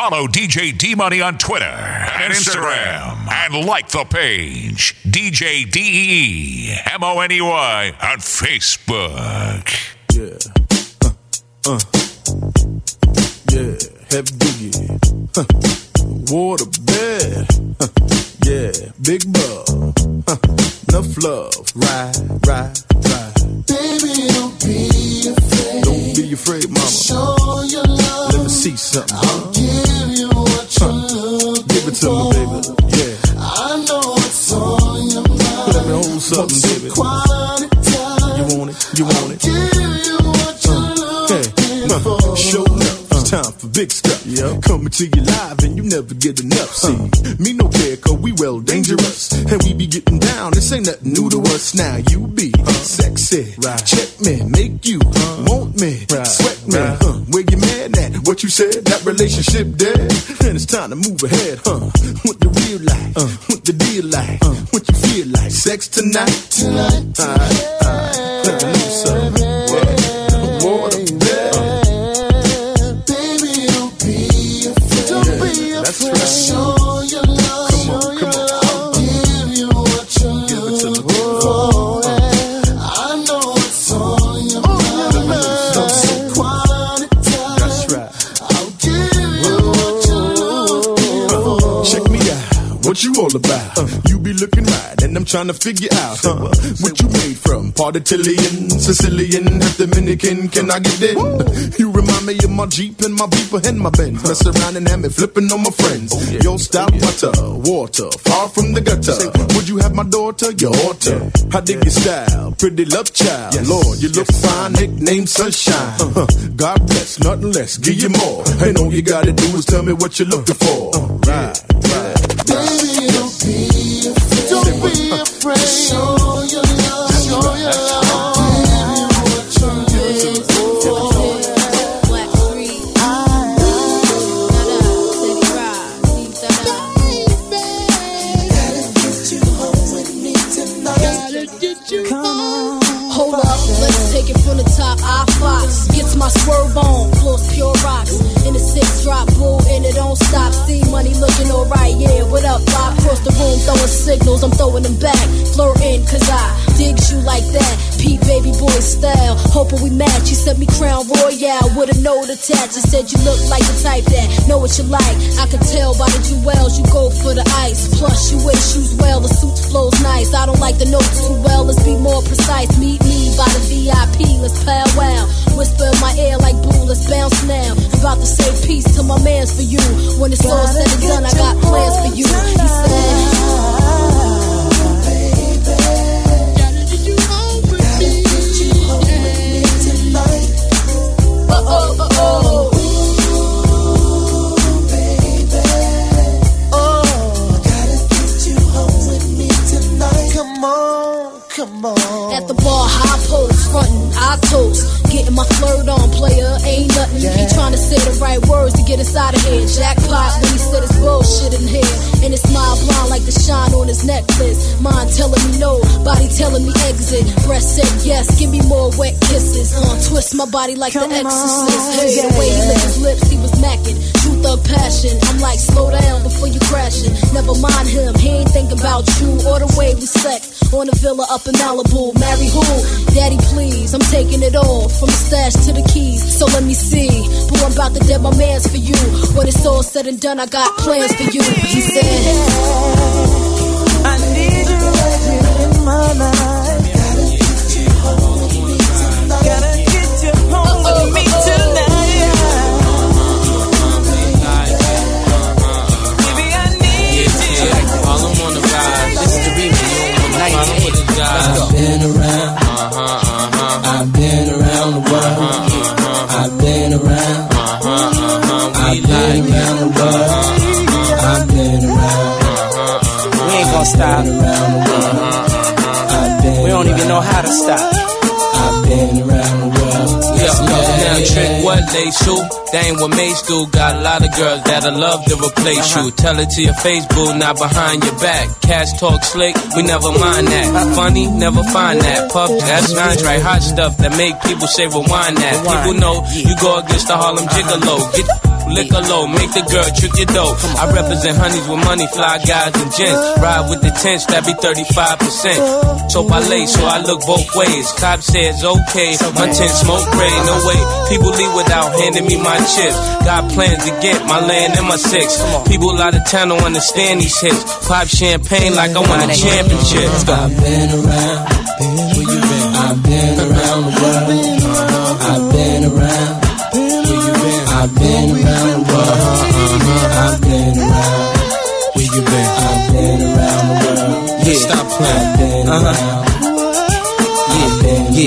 Follow DJ D Money on Twitter and Instagram. And like the page DJ D E M O N E Y on Facebook. Yeah. Uh, uh. Yeah. Heavy Biggie. Huh. Water bed. Huh. Yeah. Big bug. Huh. Enough love. Ride, ride, ride. Baby, don't be afraid. Don't be afraid, mama. Show your love. Let me see something. Something, baby. You want it? You want it? Give you what you're Hey, uh, for. show. It's time for big stuff. Coming to you live and you never get enough. See, me no care cause we well dangerous. And we be getting down. This ain't nothing new to us. Now you be sexy. right. Check me, make you want me. right. Sweat me. Huh. Where you mad at? What you said? That relationship dead. And it's time to move ahead, huh? What the real life? Uh. What the deal like? Uh. What you feel like? Sex tonight? Tonight. Alright, alright. Let me know something. Trying to figure out huh, what you made from. Part Italian, Sicilian, half Dominican. Can I get it? You remind me of my Jeep and my Beeper and my Benz. Mess around and have me flipping on my friends. Your style, butter, water, far from the gutter. Would you have my daughter? Your daughter. I dig your style, pretty love child. Lord, you look fine, nickname sunshine. Uh, God bless, nothing less, give you more. And all you gotta do is tell me what you're looking for. Right, right. My swerve on, floors pure rocks. In the six drop bull, it don't stop. See money looking alright, yeah. What up, Bob? Across the room, throwing signals, I'm throwing them back. Flirting, cause I digs you like that. Pete baby boy style, hoping we match. You sent me crown royale with a note attached. You said you look like the type that know what you like. I can tell by the jewels you go for the ice. Plus you wear shoes well, the suit flows nice. I don't like the notes too well, let's be more precise. Meet me by the VIP, let's powwow. Whisper in my ear like boo, let's bounce now. I'm about to say peace to my mans for you. When it's all said and done, I got plans for you. He said. Oh, oh. I toast. Getting my flirt on, player, ain't nothing. He trying to say the right words to get inside of here. Jackpot when he said it's bullshit in here. And his smile blind like the shine on his necklace. Mind telling me no, body telling me exit. Breast said yes, give me more wet kisses. Uh, twist my body like the exorcist. Hey, the way he licked his lips, he was macking. Truth of passion. I'm like, slow down before you crashing. Never mind him, he ain't thinking about you or the way we sex. On a villa up in Malibu. Marry who? Daddy, please. I'm taking it all from the stash to the keys. So let me see. Boo, I'm about to dead my mans for you. When it's all said and done, I got plans for you. He said. I need you right here in my life. Uh-huh, uh-huh, uh-huh, been around. I've been around the world. I've been around. We ain't gonna stop. Around the world. I've been We don't even know how to stop. I've been around trick what they shoot. That ain't what mates do. Got a lot of girls that'll love to replace you. Uh-huh. Tell it to your face, boo, not behind your back. Cash talk slick, we never mind that. Funny, never find that. Puff, that's nice, right? Hot stuff that make people say rewind that. People know you go against the Harlem uh-huh. Gigolo. Get liquor low, make the girl trick your dough. I represent honeys with money, fly guys and gents. Ride with the tents, that be 35%. So I lay, so I look both ways. Cop says okay, my tent smoke gray, no way. People leave without handing me my chips. Got plans to get my land and my six. People out of town don't understand these hits. Pop champagne like I won a championship. I've been around. Where you been? I've been around the world. I've been around. Been? I've been around the world. I've been around. Where you been? I've been around the world. Yeah. Stop playing. I've been around. Yeah,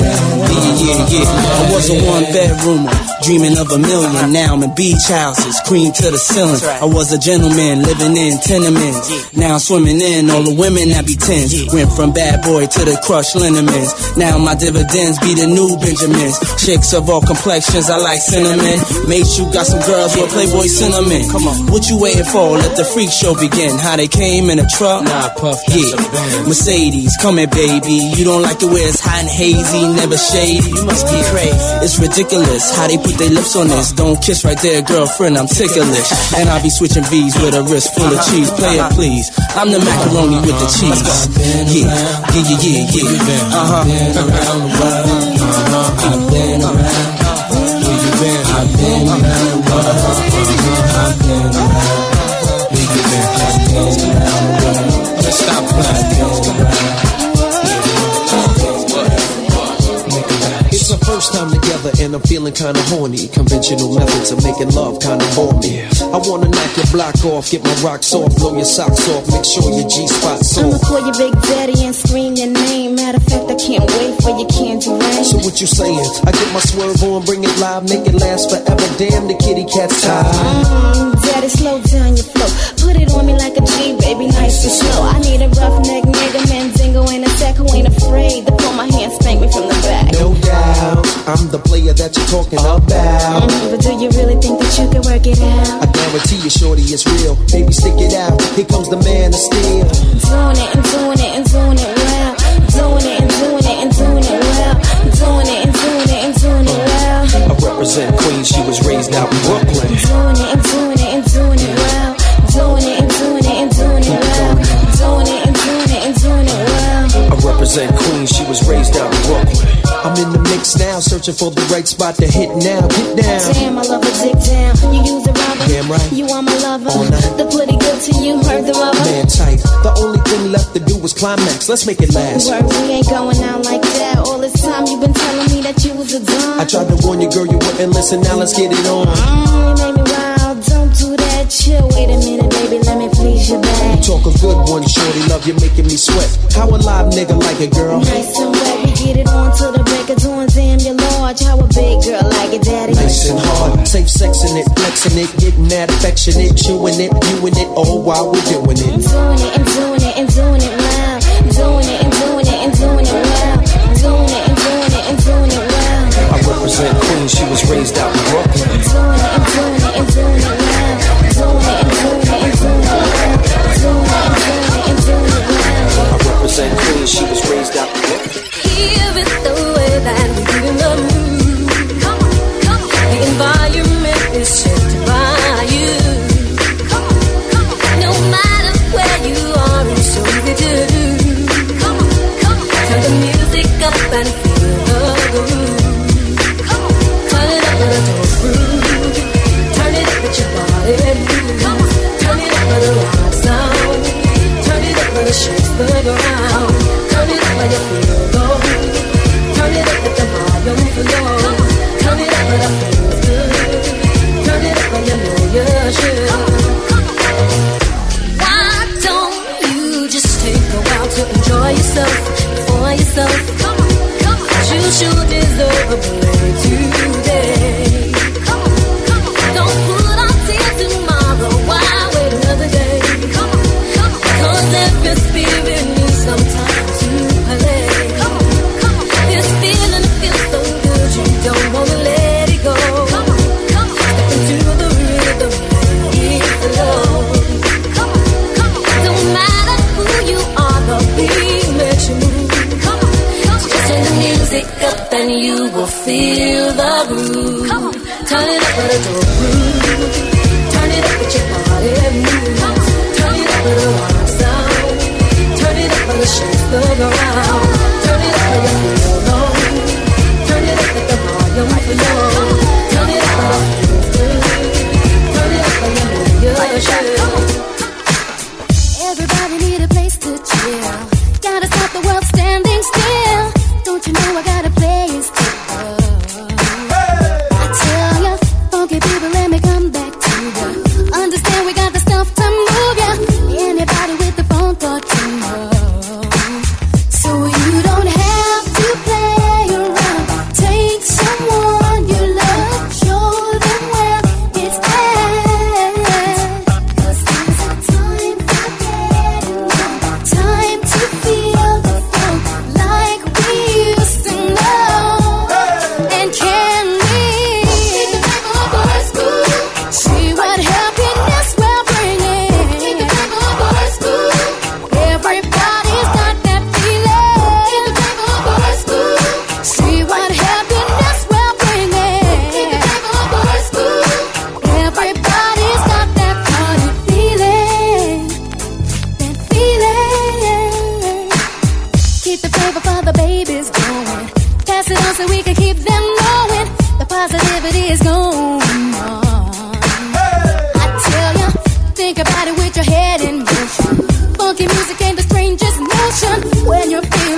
yeah, yeah, yeah. I was a one bedroomer, dreaming of a million. Now I'm in beach houses, cream to the ceiling. I was a gentleman living in tenements. Now I'm swimming in all the women that be tens. Went from bad boy to the crushed liniments. Now my dividends be the new Benjamins. Chicks of all complexions, I like cinnamon. Made you got some girls with Playboy cinnamon. Come on, what you waiting for? Let the freak show begin. How they came in a truck? Nah, Puff, yeah. Mercedes, come here, baby. You don't like the way it's hot and hazy, never shady. You must be crazy. It's ridiculous how they put their lips on this. Don't kiss right there, girlfriend. I'm ticklish. And I'll be switching V's with a wrist full of cheese. Play it, please. I'm the macaroni with the cheese. Yeah, yeah, yeah, yeah, yeah. Uh huh. Been around the world. I've been around. Where you been? I've been around. I've been around. Where you been? I've been around. Stop playing. And I'm feeling kinda horny. Conventional methods of making love kinda bore me. I wanna knock your block off, get my rocks off, blow your socks off, make sure your G spot's I'ma call your Big Daddy and scream your name. Matter of fact, I can't wait for your candy rain. So what you saying? I get my swerve on, bring it live, make it last forever. Damn, the kitty cat's tired. Mm, Daddy, slow down your flow. Put it on me like a G, baby, nice and slow. I need a rough neck nigga, Mandingo in a sack who ain't afraid to pull my hand, spank me from the back. I'm the player that you're talking about. Mm, but do you really think that you can work it out? I guarantee you, shorty, it's real. Baby, stick it out. Here comes the man of steel. Doing it and doing it and doing it well. Doing it and doing it and doing it well. Doing it and doing it and doing it well. I represent Queens, she was raised out in Brooklyn. Doing it and doing it and doing it well. Doing it and doing it and doing it well. Doing it and doing it and doing it well. I represent Queens, she was raised out in Brooklyn. I'm in the mix now, searching for the right spot to hit now. Get down. Damn, I love a dick down. You use a rubber. Damn right. You are my lover. All night. The pretty good to you, heard the rubber. Man tight. The only thing left to do was climax. Let's make it last. Word, we ain't going out like that. All this time you've been telling me that you was a dumb. I tried to warn you, girl, you wouldn't listen. Now let's get it on. Mm, you made me wild. Don't do that. Chill. Wait a minute, baby. Let me please you back. Talk a good one, shorty. Love you making me sweat. How a live nigga like a girl? Nice and wet. We get it on till the break of dawn. Damn, you're large. How a big girl like it, daddy. Nice and hard. Safe sexing it, flexing it, getting that affectionate, chewing it, viewing it, all while we're doing it. Doing it and doing it and doing it well. Doing it and doing it and doing it well. Doing it and doing it and doing it well. I represent Queens, she was raised out in Brooklyn. Doing it and doing it and doing it well. A while to enjoy yourself for yourself? You sure deserve a break today. and you will feel the groove. Come on. Turn it up with a little groove. Turn it up with your body moves. Turn it up with a wild sound. Turn it up with a shake the ground. Turn it up with a feel alone. Turn it up with the volume for you. Turn it up. Turn it up with a million. think about it with your head in motion. Funky music and the strangest notion when you're feeling.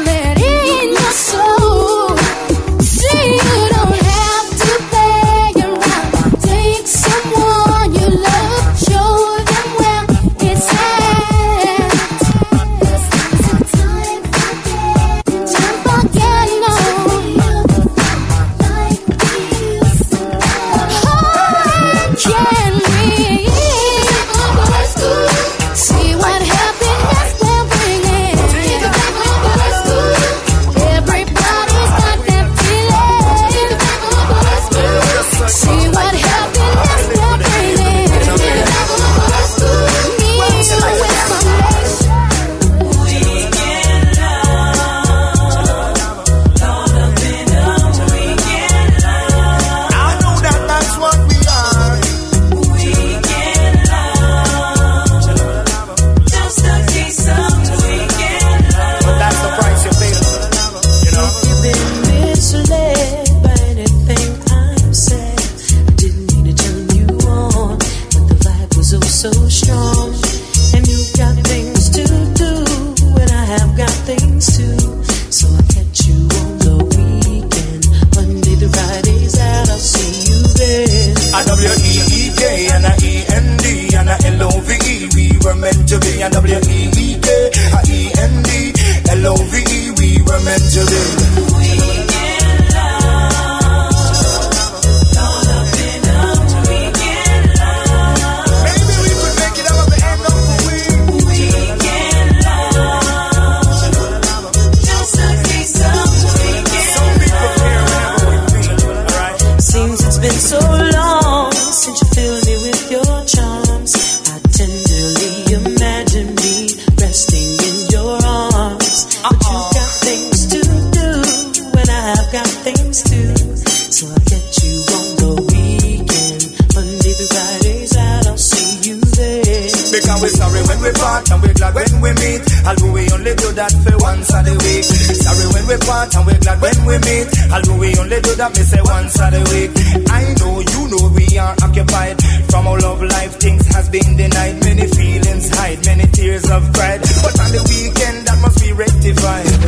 we meet. Although we only do that for once a the week. Sorry when we part and we're glad when we meet. Although we only do that, me say once a the week. I know you know we are occupied. From our love life, things has been denied. Many feelings hide, many tears of pride. But on the weekend, that must be rectified.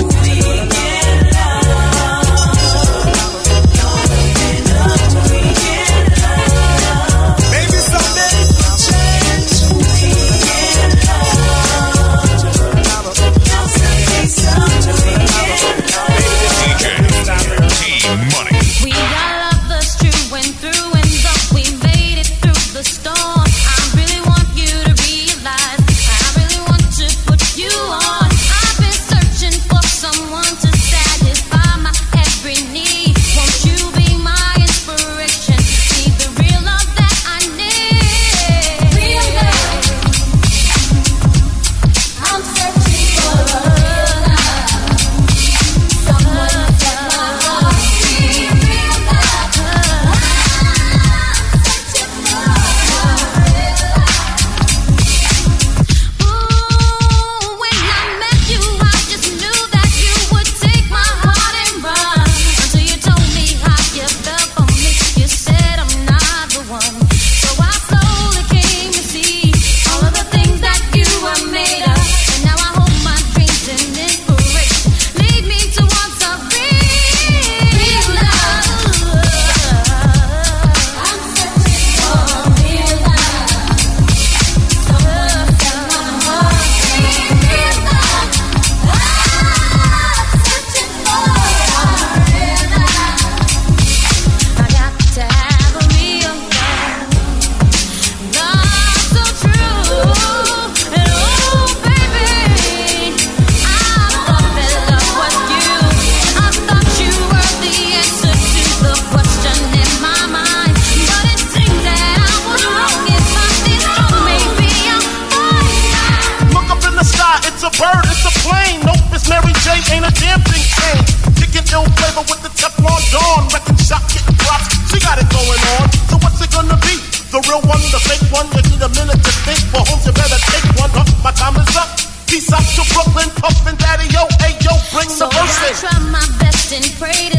try my best and pray to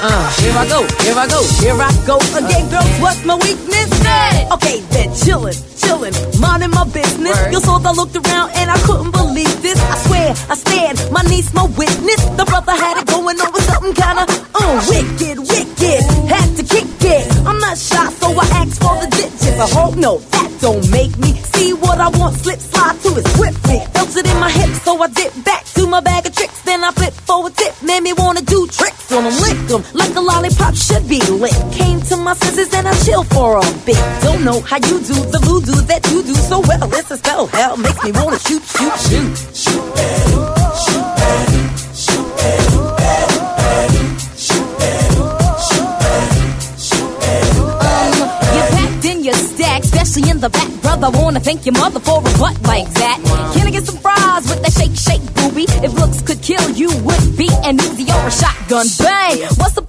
Uh, here I go, here I go, here I go again, girls. What's my weakness? Hey. Okay, then chillin', chillin', Mindin' my business. Word. You saw I looked around and I couldn't believe this. I swear, I stand. my niece, my witness. The brother had it going on with something kinda uh, wicked, wicked. Had to kick it. I'm not shy, so I asked for the digits. I hope no, that don't make me see what I want. Slip, slide to his whip me. Felt it in my hips, so I dip back to my bag of tricks. Then I flip forward tip, made me wanna do tricks on them, lick them like a lollipop should be lit. Came to my senses and I chill for a bit. Don't know how you do the voodoo that you do so well. It's a spell, hell makes me wanna shoot, shoot, shoot. Shoot, shoot, Brother, wanna thank your mother for a butt like that. Can I get some fries with that shake, shake, booby? If looks could kill you, would be an easy or a shotgun bang. What's up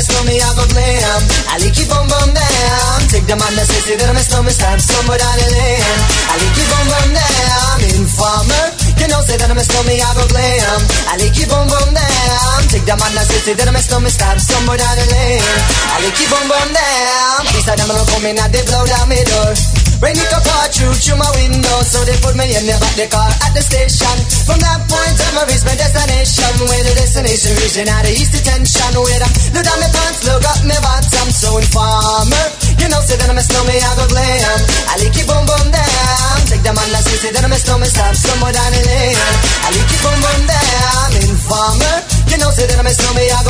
I'm a snowman, go glam. I like you boom boom down. Take the man that says say that I'm a snowman, stab somewhere down the lane. I like you boom boom down. Informer, you know say that I'm a snowman, I go glam. I like you boom boom down. Take the man that says say that I'm a snowman, stab somewhere down the lane. I like you boom boom down. These are them gonna come in and they blow down my door. Rain it up through through my window, so they put me in the back the car at the station. From that point on, I reached my destination. Where the destination region out of east detention. Where I look down my pants, look up my bottom. So informer, you know, say that I'm a snowman, I go glam. I like it boom boom down. Take the man that say, say that I'm a snowman, stop somewhere down the lane. I like it boom boom down. Informer, you know, say that I'm a snowman, I go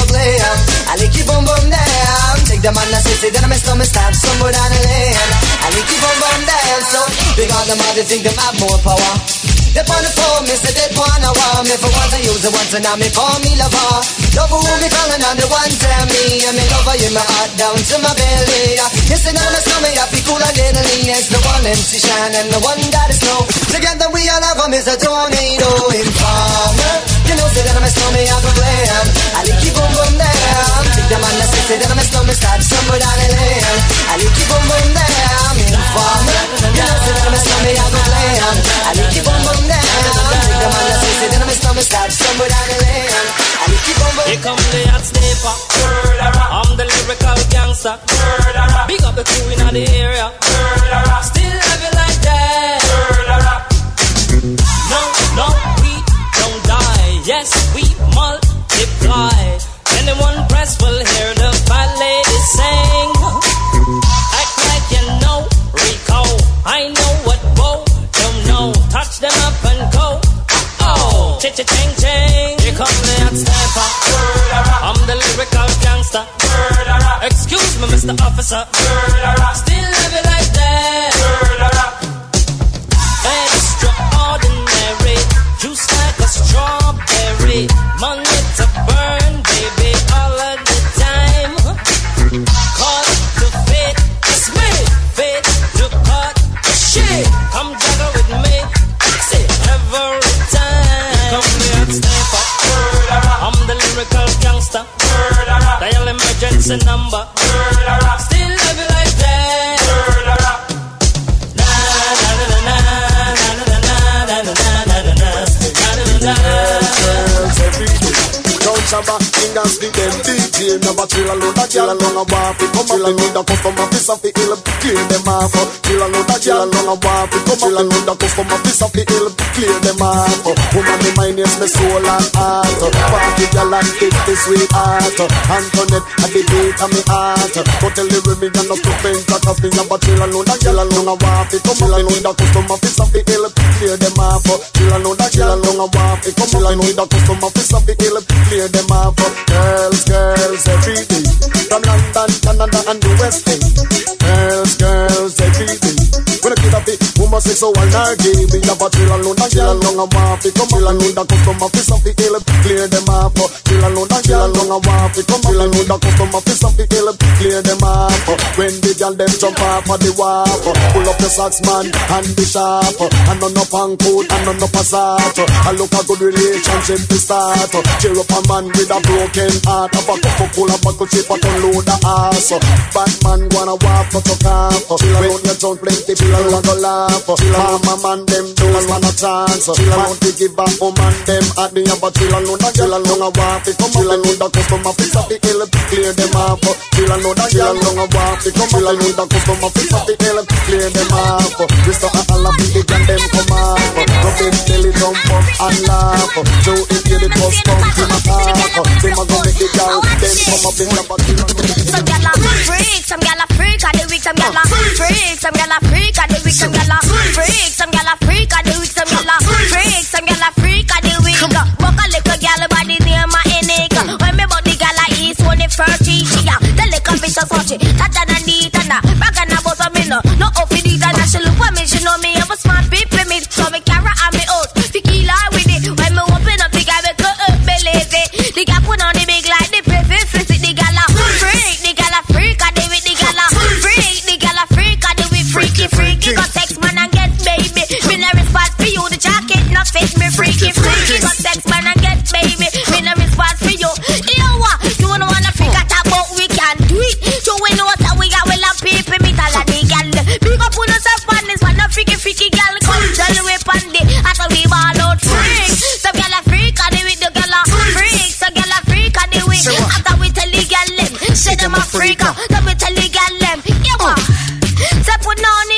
I'm a snowman, stop somewhere down the lane. I like it boom boom down. So big on them, all they think them have more power. They the phone, me say they wanna want me for once I use it once and now me call me lover. Love who me calling on the one tell me and me lover in my heart down to my belly. Yes, and I'm a stomach, I feel cool and deadly. It's the one MC Shan and the one that is snow. Together we all have them is a tornado informer. You know, say that I'm a snowman, I go glam. I like you boom boom down. Take the six, say that I'm a snowman, start somewhere down the lane. I like you boom boom down. Informer. You know, say that I'm a snowman, I go glam. I like you boom boom down. Somewhere down boom Here come the hot stepper. I'm the lyrical gangster. Big up the crew in the area. Still it like that. No, no, we don't die. Yes, we multiply. Anyone press will hear the lady sing. Act like you know Rico. I know Touch them up and go. Oh, cha ching ching. Here come the hot stepper. I'm the lyrical gangster. Excuse me, Mr. Officer. Still have it like that. Extraordinary, juice like a strawberry. Money to burn, baby, all emergency number. Still have it like that. Na na na na na na na na na na na na na Don't shabba, fingers the them Claim never chill alone, that girl alone a walk it Come chill alone, that customer piece of the hill Clear them off Chill alone, that girl alone a walk it Come chill alone, that customer piece of the hill Clear them off Woman, me mind is me soul and heart. Party girl and kick the sweetheart Antoinette, at the beat of me heart. But tell the me I'm not to think that Cause me never chill alone, that girl alone a walk it Come alone, that customer piece of the hill Clear them off Chill alone, that girl alone a walk it Come alone, that customer piece of the hill Clear them off Girls, girls every day. From London, Canada and the West End never say so all nargy, day. We never chill alone and girl long and want to come. Chill alone the custom office of the help, clear them up. Chill alone and girl long and want to come. Chill alone the custom office of the help, clear them up. When the girl them jump up for the wharf, pull up the socks man and the sharp. And on up and coat and on up a. I look a good relationship to start. Cheer up a man with a broken heart. Have a cup cool a buckle chip, a ton load of ass. Bad man wanna walk, but you can't. Chill alone, you don't plenty, chill alone, go laugh. Farm a man them don't want a chance. I Want to give back for oh man them at the upper chill alone. A girl alone I want to come chill alone. The customer fix up the hill clear them off. Chill alone a girl alone I want to come chill alone. The customer fix up the hill clear them off. Just a all of the and them come off. Rub it till it jump up and laugh. Do it here the bus come to my heart. Them my go make the girl them come up in the back. Some gyal a freak, some gyal a freak, and they weak. Some gyal a freak, some gyal a freak, and they weak. Some gyal a freak. Freak, some gal a freak, I do it, some gal a freak, some gal a freak, I do it. Walk a little gal body near my neck. When me bought the gal I east, when it first she, she, the little bitch just watch it, that I need and a. them a freak. Let me tell you, them, yeah, Step with none.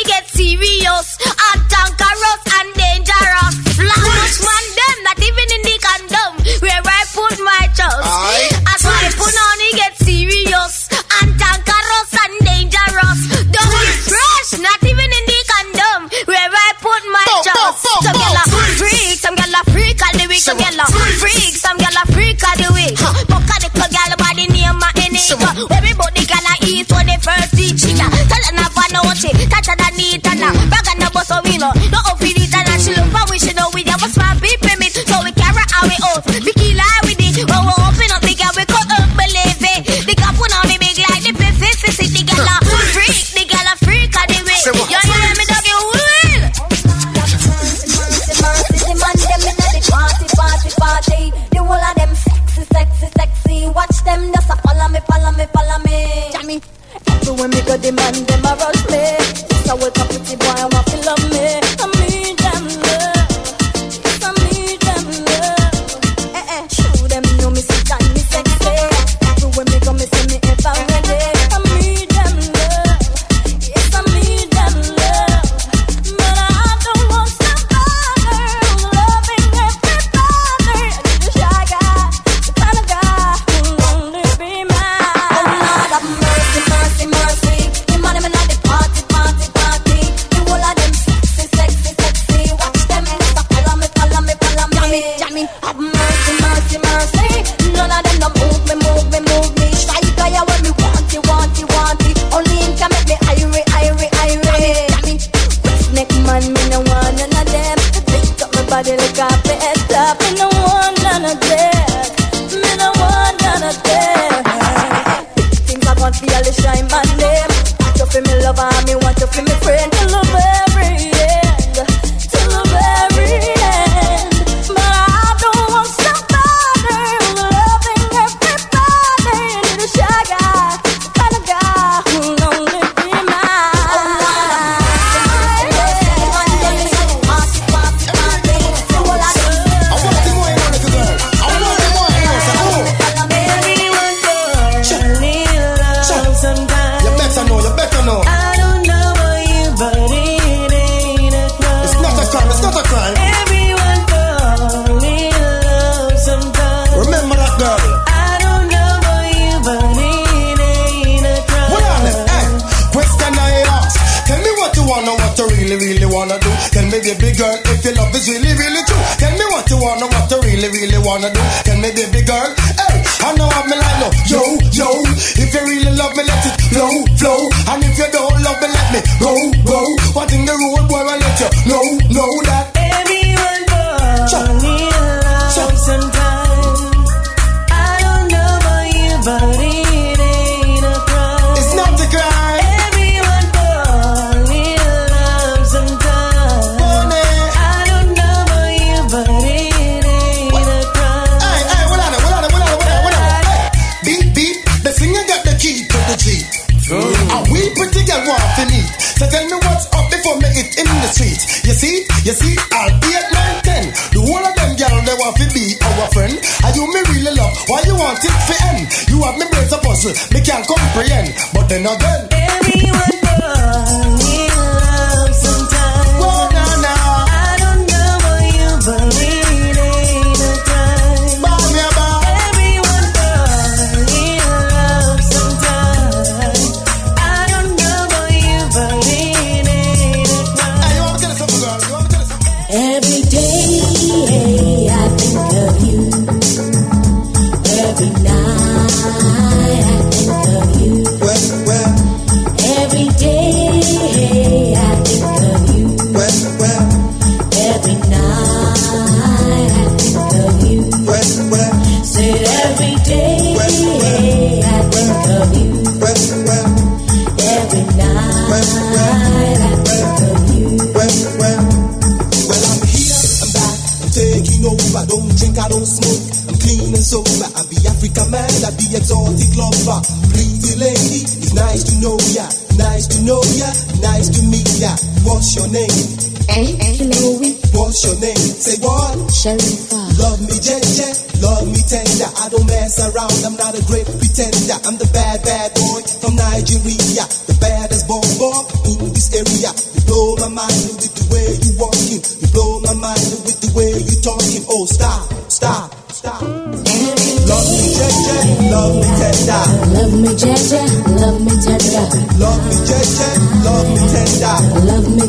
And sober. I be African man, I be exotic lover. Pretty lady, it's nice to know ya. Nice to know ya, nice to meet ya. What's your name? Eh, Chloe, What's your name? Say what? Sharifa. Love me, Jeje, love me tender. I don't mess around, I'm not a great pretender. I'm the bad, bad boy from Nigeria. The baddest boy boy in this area. You blow my mind with the way you walking. You blow my mind with the way you talking. Oh, stop, stop. Love me, Jeje, love me tender. Love me, Jaja, love me tender. Love me, Jeje, love me tender. Love me,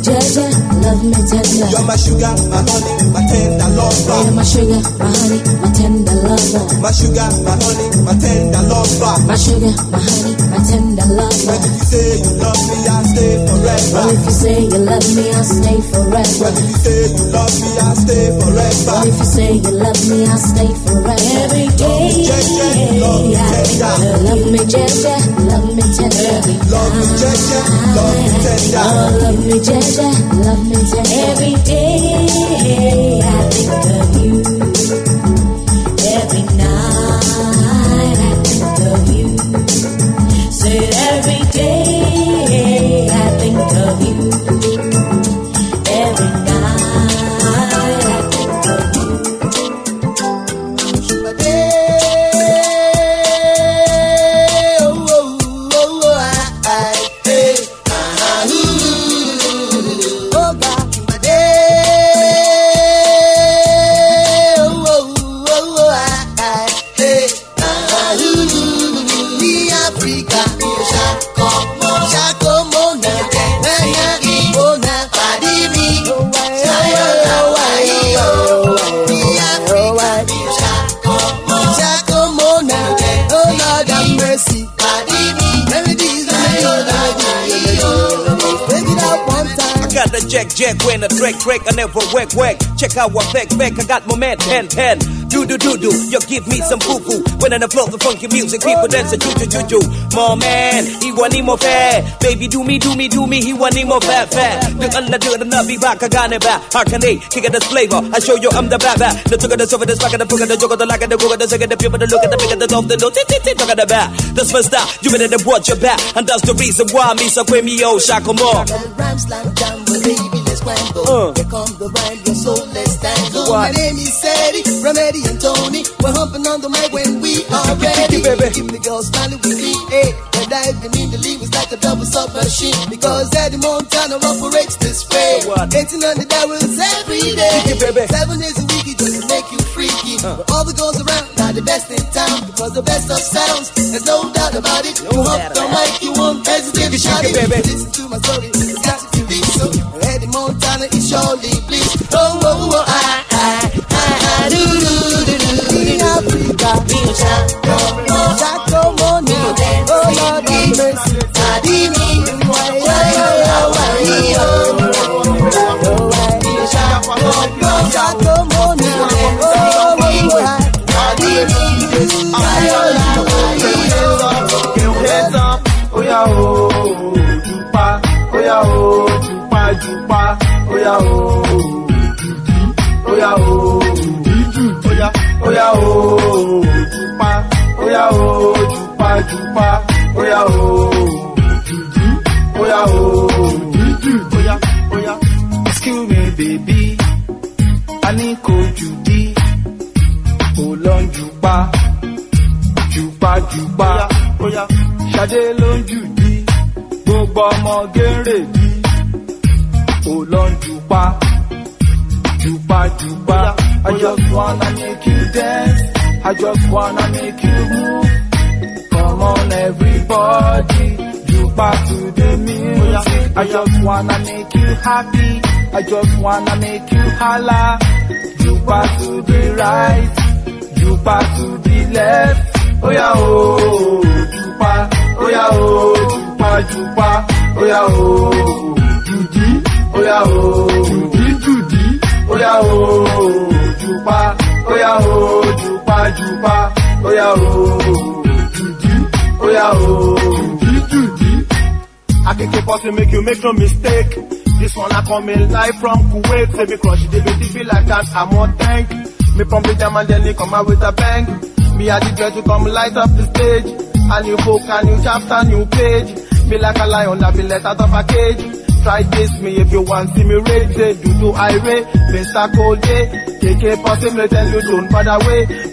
love me tender. You're my sugar, my honey, my tender lover. You're my sugar, my honey, my tender lover. My sugar, my honey, my tender lover. My sugar, my honey, my tender lover. if you say you love me, I'll stay Well, forever. if you say you love me, I'll stay forever. if you say you love me, I'll stay Well, forever. if you say you love me, I'll stay forever. Every day, love me tender. love me, Jaja, love me tender. Love me, Jeje, love me tender. Oh, love me, Jaja, love me tender. Every day I think of jack when a Drake I never whack whack. Check out what back back I got my man ten ten. Do do do do, you give me some foo foo. When I flow the funky music, people dance a ju ju ju ju. My man, he want him more fair. Baby do me do me do me, he want him more fat fat. Ăn là đưa đừng nắp bị bạc cả gan back. How can they kick this flavor? I show you I'm the bad bad. The took the over the back of the book of the joke of the like of the go of the second the people the look at the big of the top the no tit tit talk of the back. That's first stop, you better to watch your back. And that's the reason why me so quit me oh shako more. Rhyme slam down, but baby, let's ramble. Uh. Here come the rhyme, your soul, let's tango. My name is Eddie, Remedy and Tony. We're humping on the mic when we are ready. Keep the girls smiling with me, hey. We're diving in the league, it's like a double submachine. Because Eddie Montana operates this way. What? 1800 hours every day. It, baby. Seven days a week, it doesn't make you freaky. But all the girls around are the best in town. Because the best of sounds, there's no doubt about it. You hump the mic, you won't hesitate to shout it. baby. Listen to my story, it's got to be so. Eddie Montana is surely pleased. Oh, oh, oh, oh I, I, I, I, do, do, do, do, in Africa, in Chaco, Chaco money, oh Lord have mercy, Adini, why, why, why, why, oh, oh, why, Chaco, Chaco money, oh, oh, why, Adini, why, why, why, Hands up, oh yeah, oh, jupa, oh yeah, oh, jupa, jupa, oh yeah, àtùpà óyá o. Jùjú óyá o. Jùjú óyá óyá. excuse me baby. A ní kò jùdí kò lọ jùpa jùpa jùpa óyá ṣadé ló ń jùdí gbogbo ọmọ gèrè bí. Kò lọ jùpa jùpa jùpa. I just wanna make you dance. I just wanna make you move. On everybody. Jùpá to the music I just wanna make you happy. I just wanna make you holla. Jùpá to the right. Jùpá to the left. Oya o jùpá oya o jùpá jùpá oya o jùdí oya o jùdí jùdí oya o jùpá oya o jùpá jùpá oya o jùdí oya o jùdí jùdí. Akeke person make you make no mistake. This one I come in live from Kuwait. Say me crush the baby feel like that I'm on tank. Me it down and then they come out with a bang. Me I the girl to come light up the stage. A new book, a new chapter, new page. Me like a lion that be let out of a cage. Try this me if you want see me rage. Say do do irate, Mr. Cold Day. KK person me tell you don't bother way.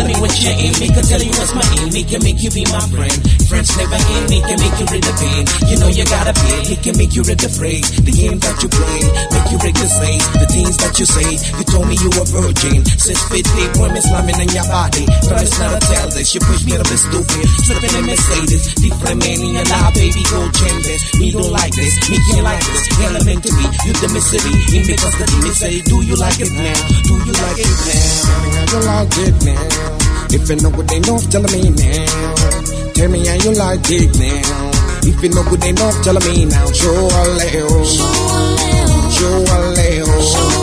tell me what you're in. Me can tell you what's my aim. Me can make you be my friend. Friends never end. Me can make you rid of pain. You know you gotta pay. He can make you rid of phrase. The game that you play. Make you rid the say. The things that you say. You told me you were virgin. Since 50 women slamming in your body. But it's not a tell this. You push me to be stupid. Slipping in Mercedes. Different man in your life, baby. Go changes. Me don't like this. Me can't like this. Elementary. You the misery. In because the demon say, do you like it now? Do you like it now? Me how you like it now. If you know what they know, tell me now. Tell me how you like it now. If you know what they know, tell me now. Show a little. Show a little.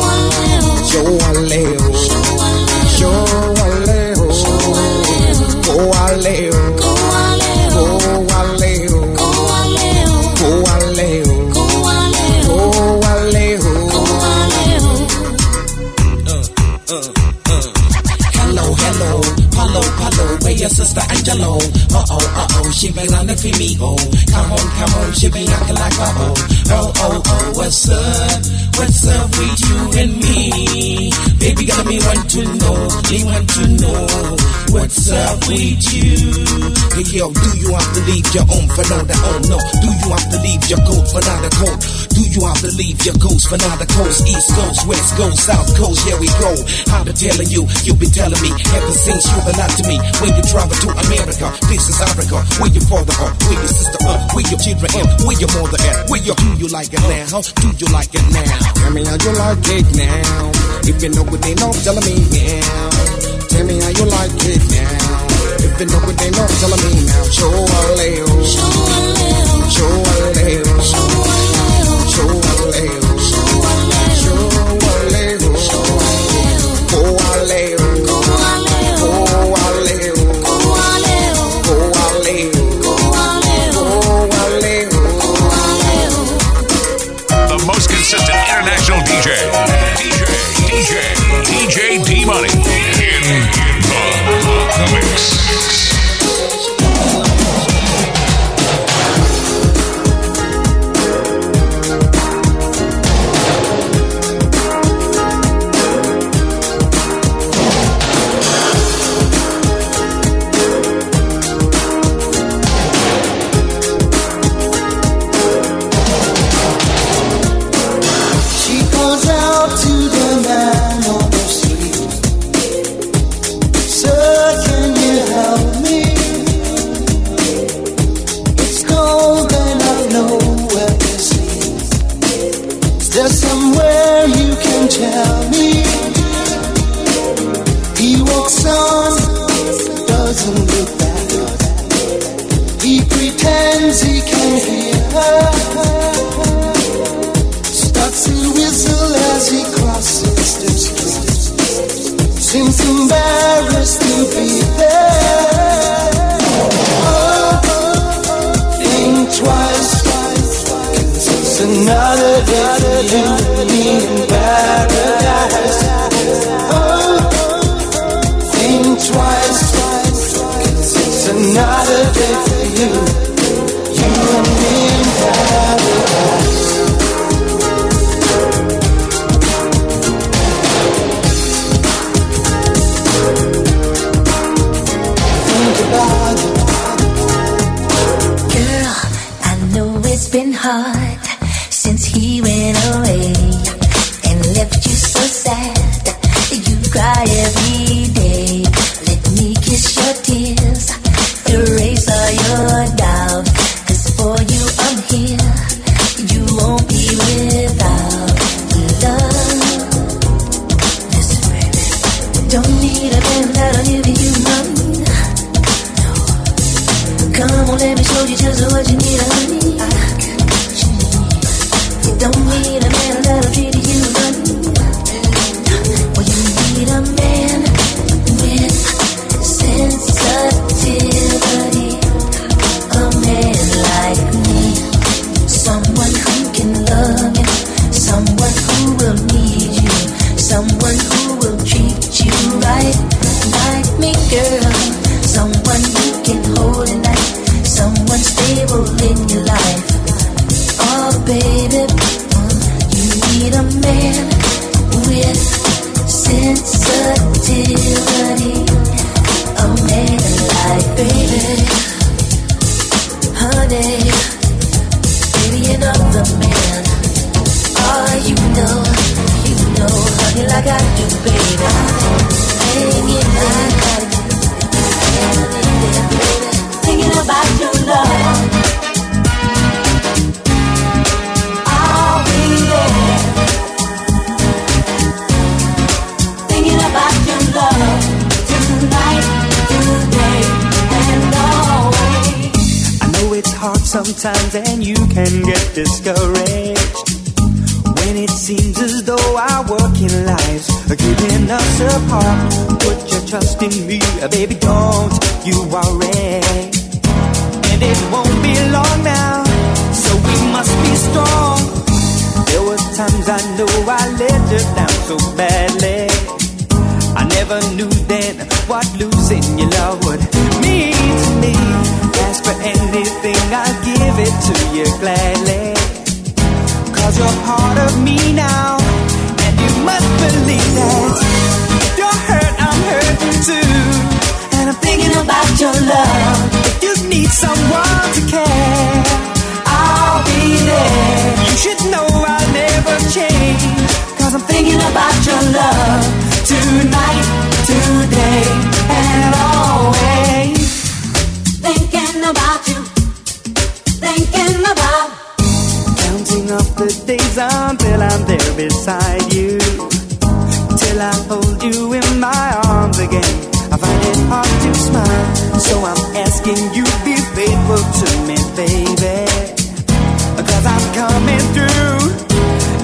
Sister Angelo? Uh oh, uh oh, she be running for me, oh. Come on, come on, she be acting like a oh. Oh, oh, oh, what's up? What's up with you and me? Baby, got me want to know, me want to know. What's up with you? Hey yo, do you have to leave your own for another own? No. Do you have to leave your coat for another coat? Do you have leave your coast for now? The coast? East coast, west coast, south coast, here we go. How been telling you, you've been telling me ever since you've been out to me. When you travel to America, this is Africa. Where your father at? Where your sister at? Where your children at? Where your mother at? Where your do you like it now? Do you like it now? Tell me how you like it now. If you know what they know, tell me now. Tell me how you like it now. If you know what they know, tell me now. Show a little. Show a little. Show a little. Show a little. Seems embarrassed to be there. Oh, think twice. Cause it's another day for you and me in paradise. Oh, think twice. Cause it's another day for you. You and me sometimes and you can get discouraged when it seems as though our working lives are keeping us apart. Put your trust in me, baby, don't you worry. And it won't be long now, so we must be strong. There were times I know I let you down so badly. I never knew then what losing your love would mean to me. Ask for anything, I'll give it to you gladly. Cause you're part of me now, and you must believe that. You're hurt, I'm hurting too. And I'm thinking about your love. If you need someone to care, I'll be there. You should know I'll never change. Cause I'm thinking about your love tonight, today, and always. About thinking about. Counting up the days until I'm there beside you. Till I hold you in my arms again. I find it hard to smile. So I'm asking you be faithful to me, I'm coming through.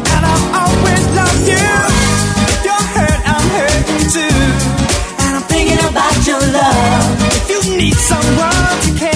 And I'll always you. You're hurt, I'm too. And I'm thinking about your love. If you need someone to care,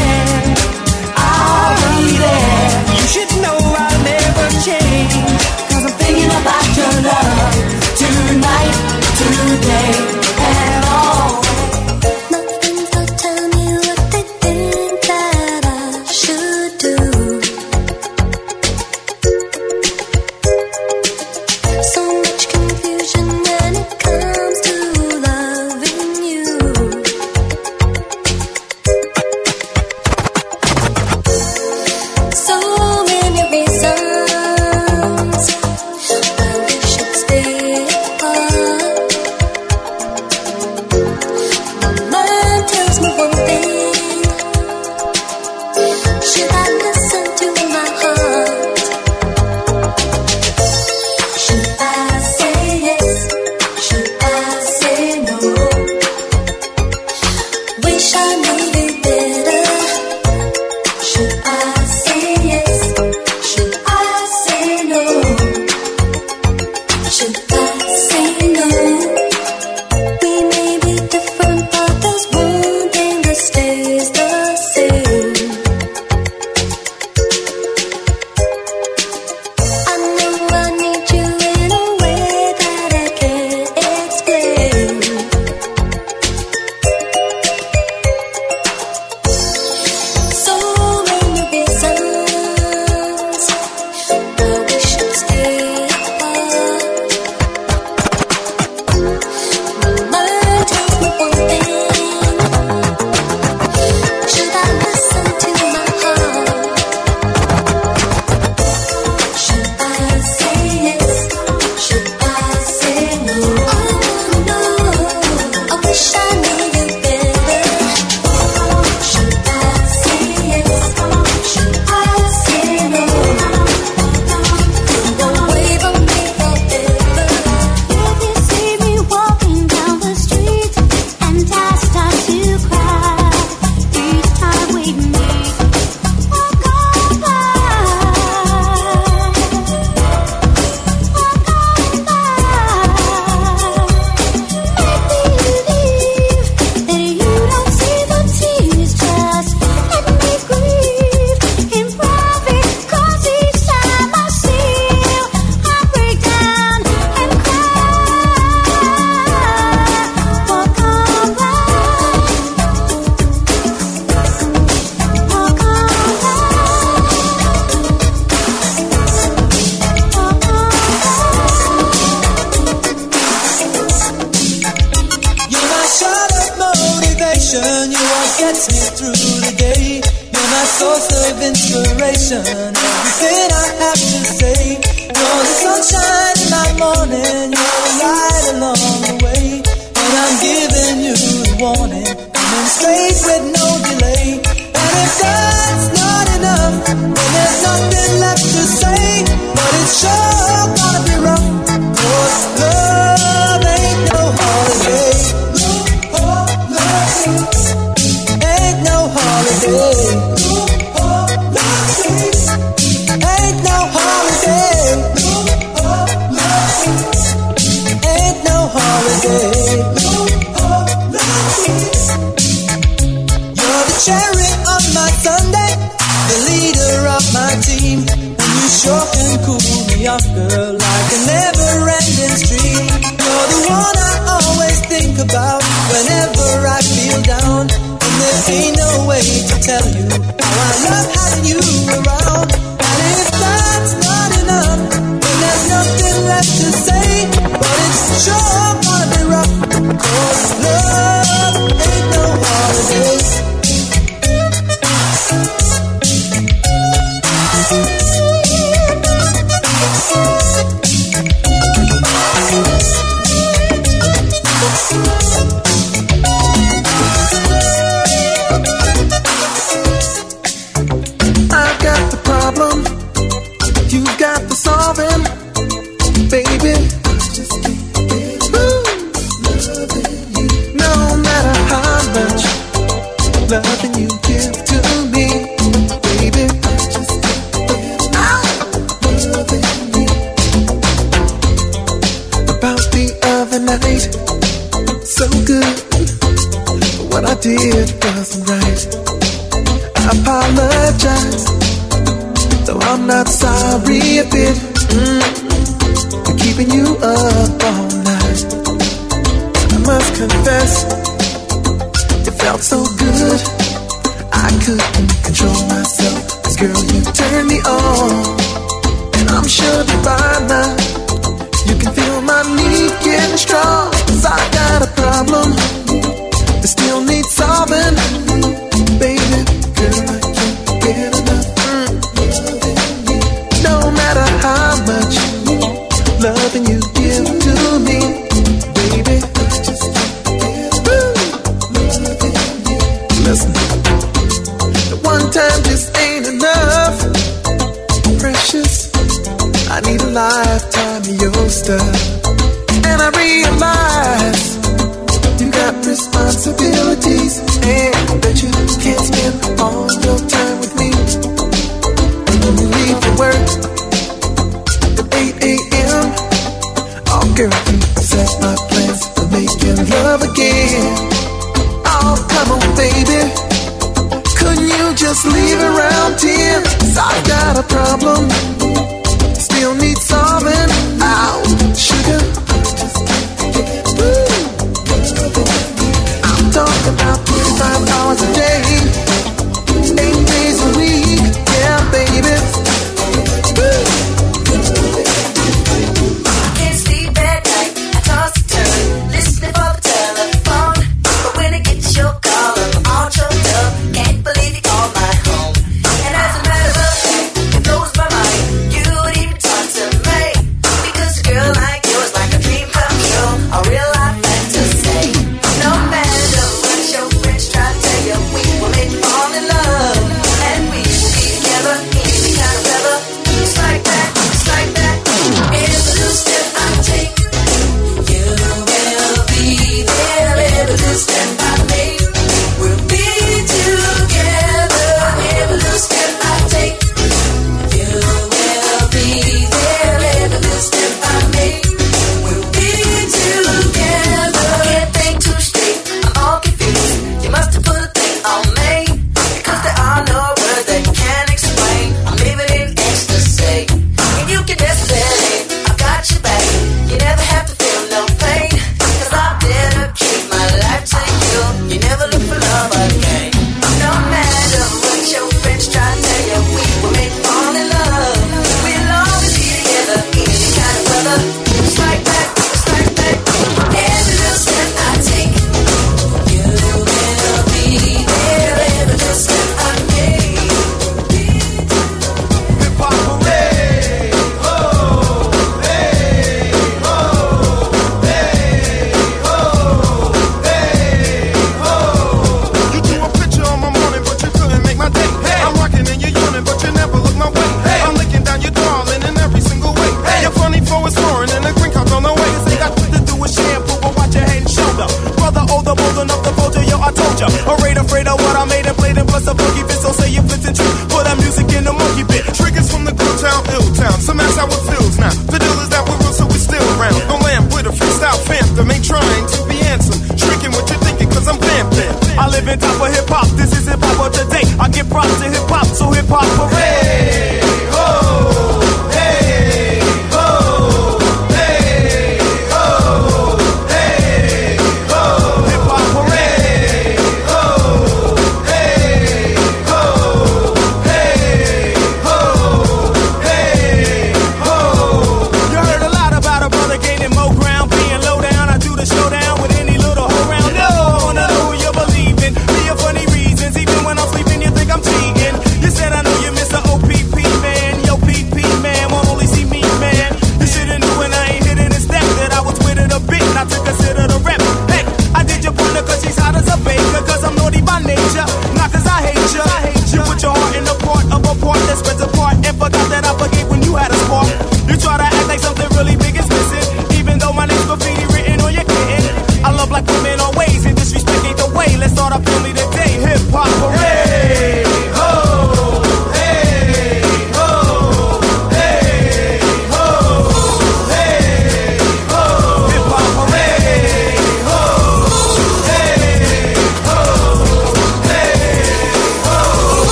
girl, like a never ending stream. You're the one I always think about whenever I feel down. And there ain't no way to tell you how I love how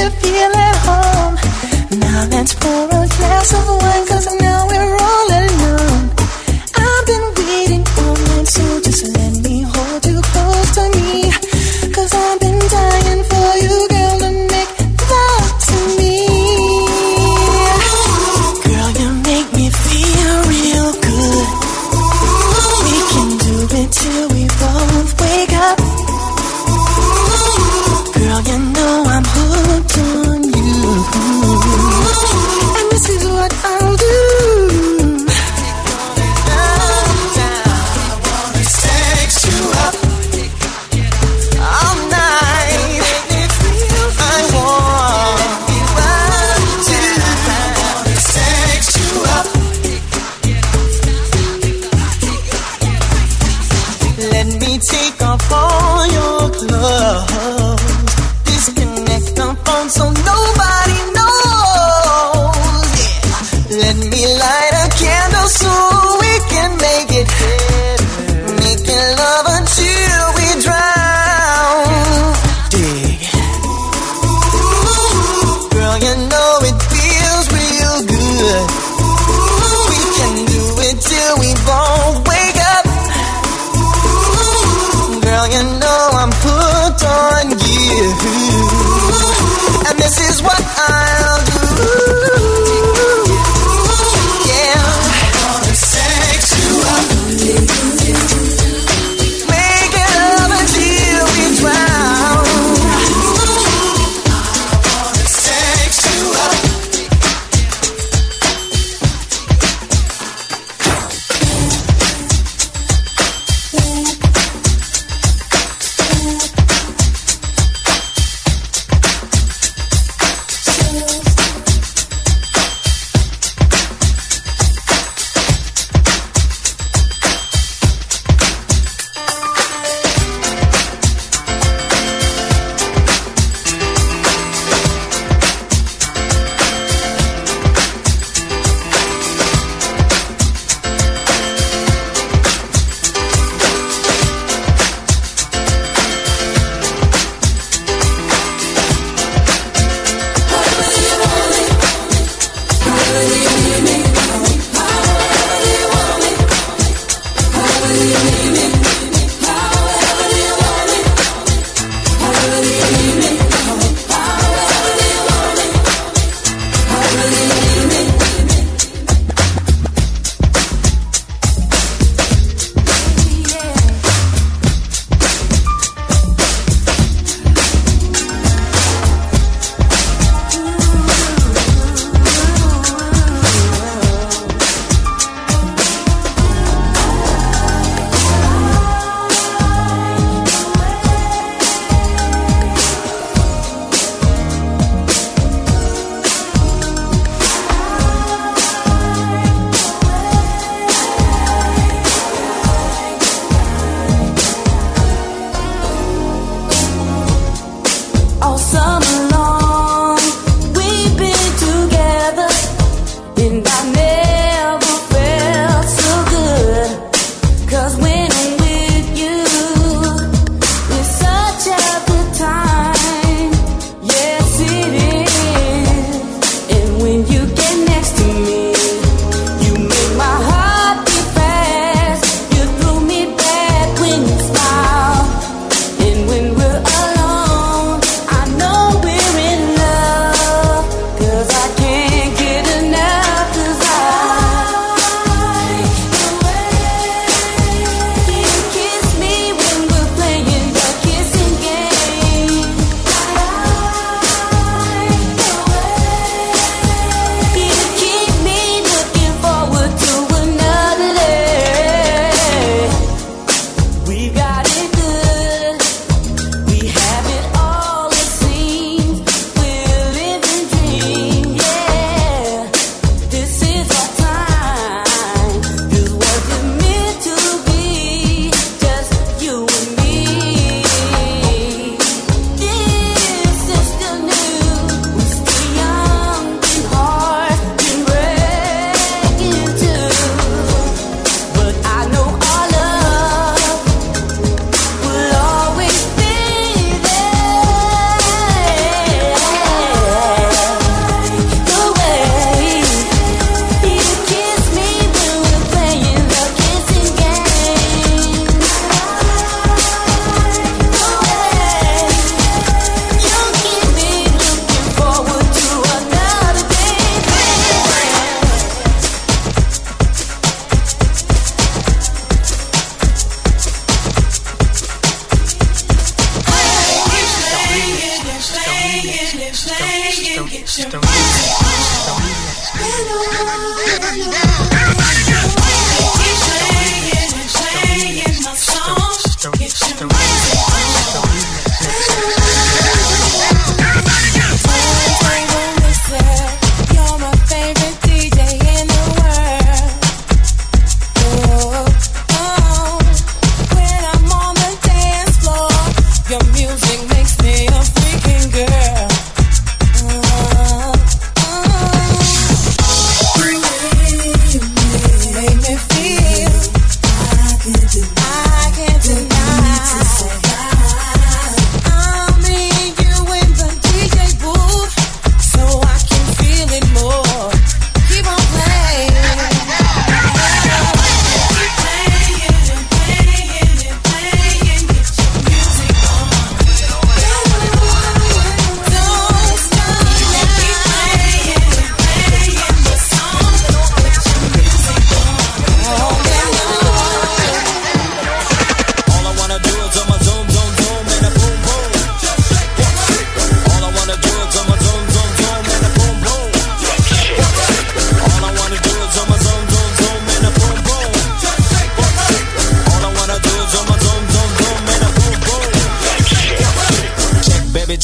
you feel at home. Now let's pour oh a glass of wine.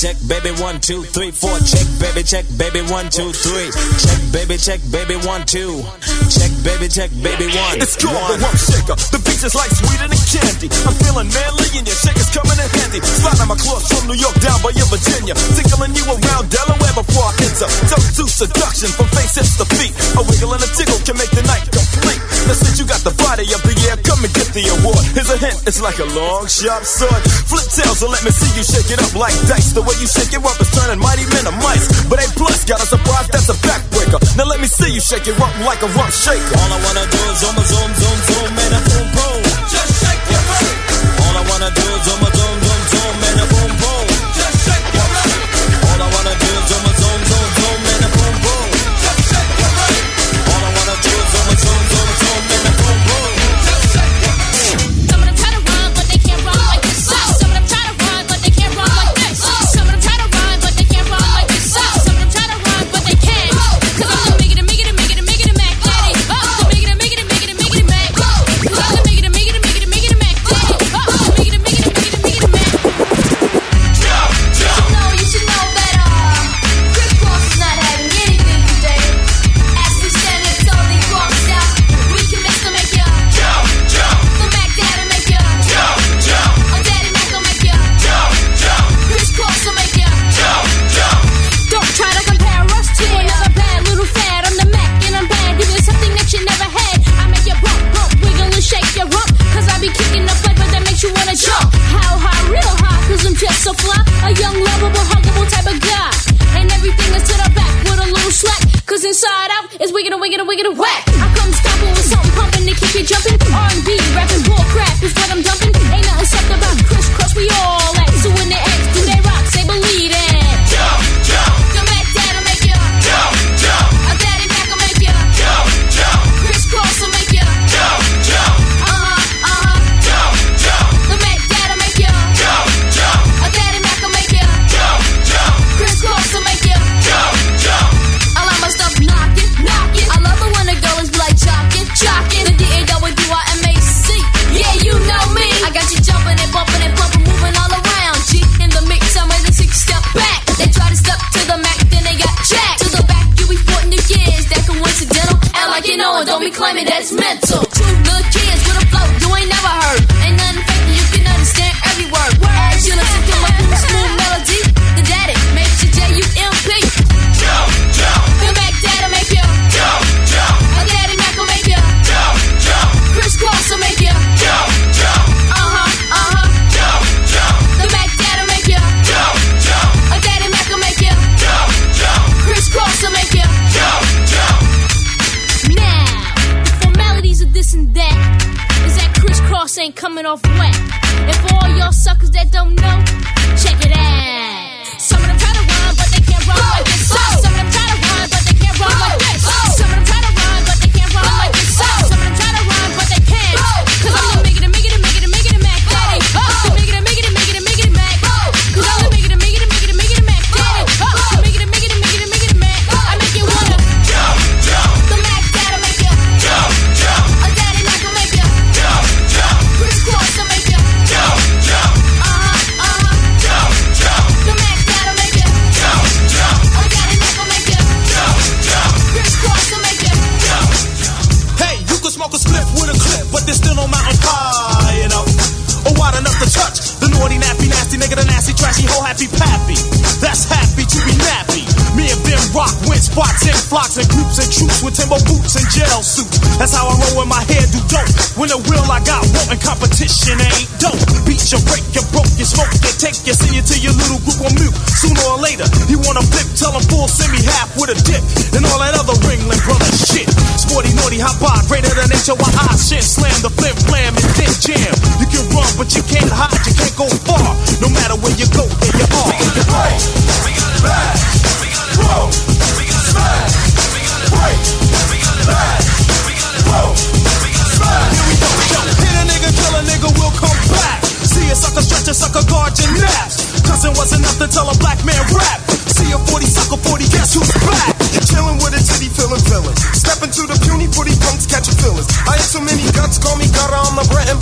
check, baby, one, two, three, four. Check, baby, check, baby, one, two, three. Check, baby, check, baby, one, two. Check, baby, check, baby, one. It's pure, one. the rum shaker. The beat is like sweeter than candy. I'm feeling manly and your shake is coming in handy. Sliding my clothes from New York down by your Virginia. Tickling you around Delaware before I enter. Jump to seduction from face to feet. A wiggle and a tickle can make the night complete. Now since you got the body of the year, come and get the award. Here's a hint, it's like a long, sharp sword. Flip tails and let me see you shake it up like dice. The way you shake it up is turning mighty men to mice. But A plus got a surprise that's a backbreaker. Now let me see you shake it up like a rump shaker. All I wanna do is zoom, zoom, zoom, zoom, and a boom, boom. Just shake your body. All I wanna do is zoom, zoom, zoom, zoom, and a boom. you go, there you are. We got it, break, we gotta back, we gotta roll, we gotta smash, we gotta break, we gotta back, we gotta smash. Here we go, yo. Hit a nigga, kill a nigga, we'll come back. See a sucker stretch a sucker, guard your naps. Cousin was enough to tell a black man rap. See a 40 sucker, 40, guess who's back? chilling with a titty, filling feelin'. Step into the puny, pretty punks, catching a. I had so many guts, call me gutter, on the Brett and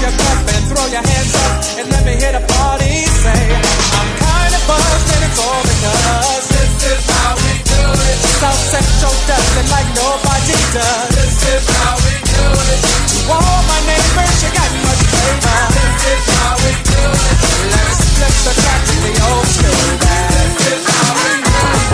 your cup and throw your hands up and let me hear the party say, I'm kinda buzzed and it's all because this is how we do it. South Central does it like nobody does. This is how we do it. To all my neighbors, you got much flavor. This is how we do it. Let's flip the track to the old school. This is how we do it.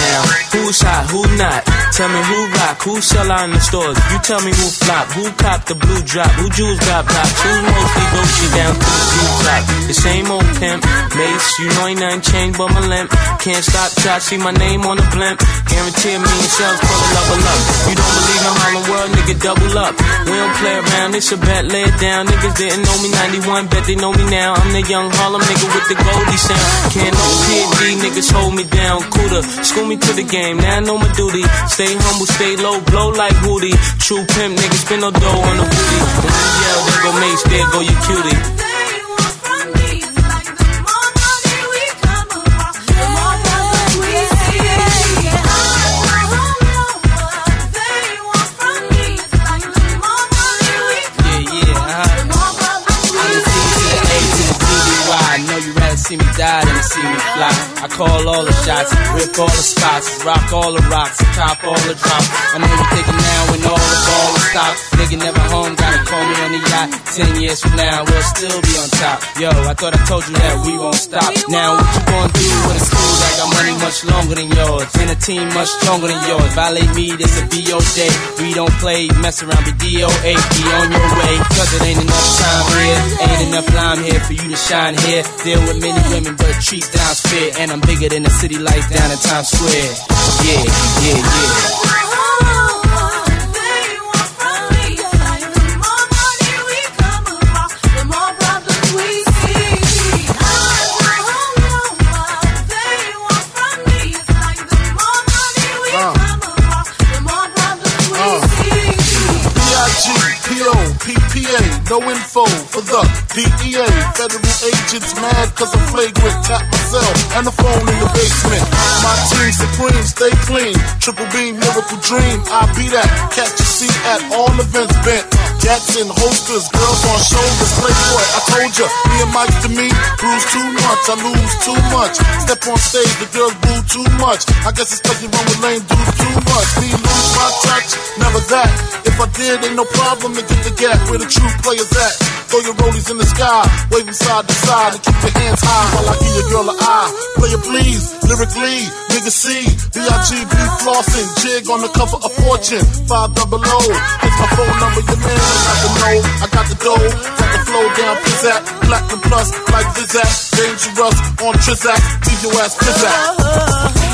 Now, who's hot, who not? Tell me who rock, who sell out in the stores. You tell me who flop, who cop the blue drop, who jewels got pops, who's mostly Gucci down to the blue top. The same old pimp, Mase, you know ain't nothing changed but my limp. Can't stop till see my name on the blimp. Guarantee a million sales for the level up. You don't believe in Harlem World, nigga, double up. We don't play around, it's a bet, lay it down. Niggas didn't know me 91, bet they know me now. I'm the young Harlem nigga with the Goldie sound. Can't no PD, niggas hold me down. Cooler, school me to the game, now I know my duty. Stay humble, stay low, blow like Hootie. True pimp, niggas spin no dough on the booty. When you yell, there go Mase, there go your cutie. See me die than see me fly. I call all the shots, rip all the spots, rock all the rocks, top all the drops. I know you thinking now when all the ball is stopped. Nigga never home, gotta call me on the yacht. Ten years from now, we'll still be on top. Yo, I thought I told you that we won't stop. Now what you gonna do when it's cool? I got money much longer than yours, and a team much stronger than yours. Violate me, this a BO day. We don't play, mess around, be DOA. Be on your way, cause it ain't enough time here. Ain't enough lime here for you to shine here. Deal with many women, but treat down's fair. And I'm bigger than the city lights down in Times Square. Yeah, yeah, yeah. Uh, PPA, no info for the DEA. Federal agents mad cause I'm flagrant. Tap myself and the phone in the basement. My team supreme, stay clean. Triple beam, miracle dream. I be that. Catch a seat at all events bent. Gats in holsters, girls on shoulders. Playboy, I told ya, me and Mike to me, bruise too much, I lose too much. Step on stage, the girls boo too much. I guess it's you run with lame dudes too much. Me lose my touch, never that. If I did, ain't no problem to get the gap where the true players at. Throw your rollies in the sky, waving side to side, and keep your hands high while I give your girl an eye. Play it please, lyrically, nigga C, B-I-G-B flossing, jig on the cover of Fortune, five double O. It's my phone number, your man, I got the know, I got the dough, got the flow down, pizzat, black and plus, like Zizak, dangerous on Trizak, leave your ass pizzazz.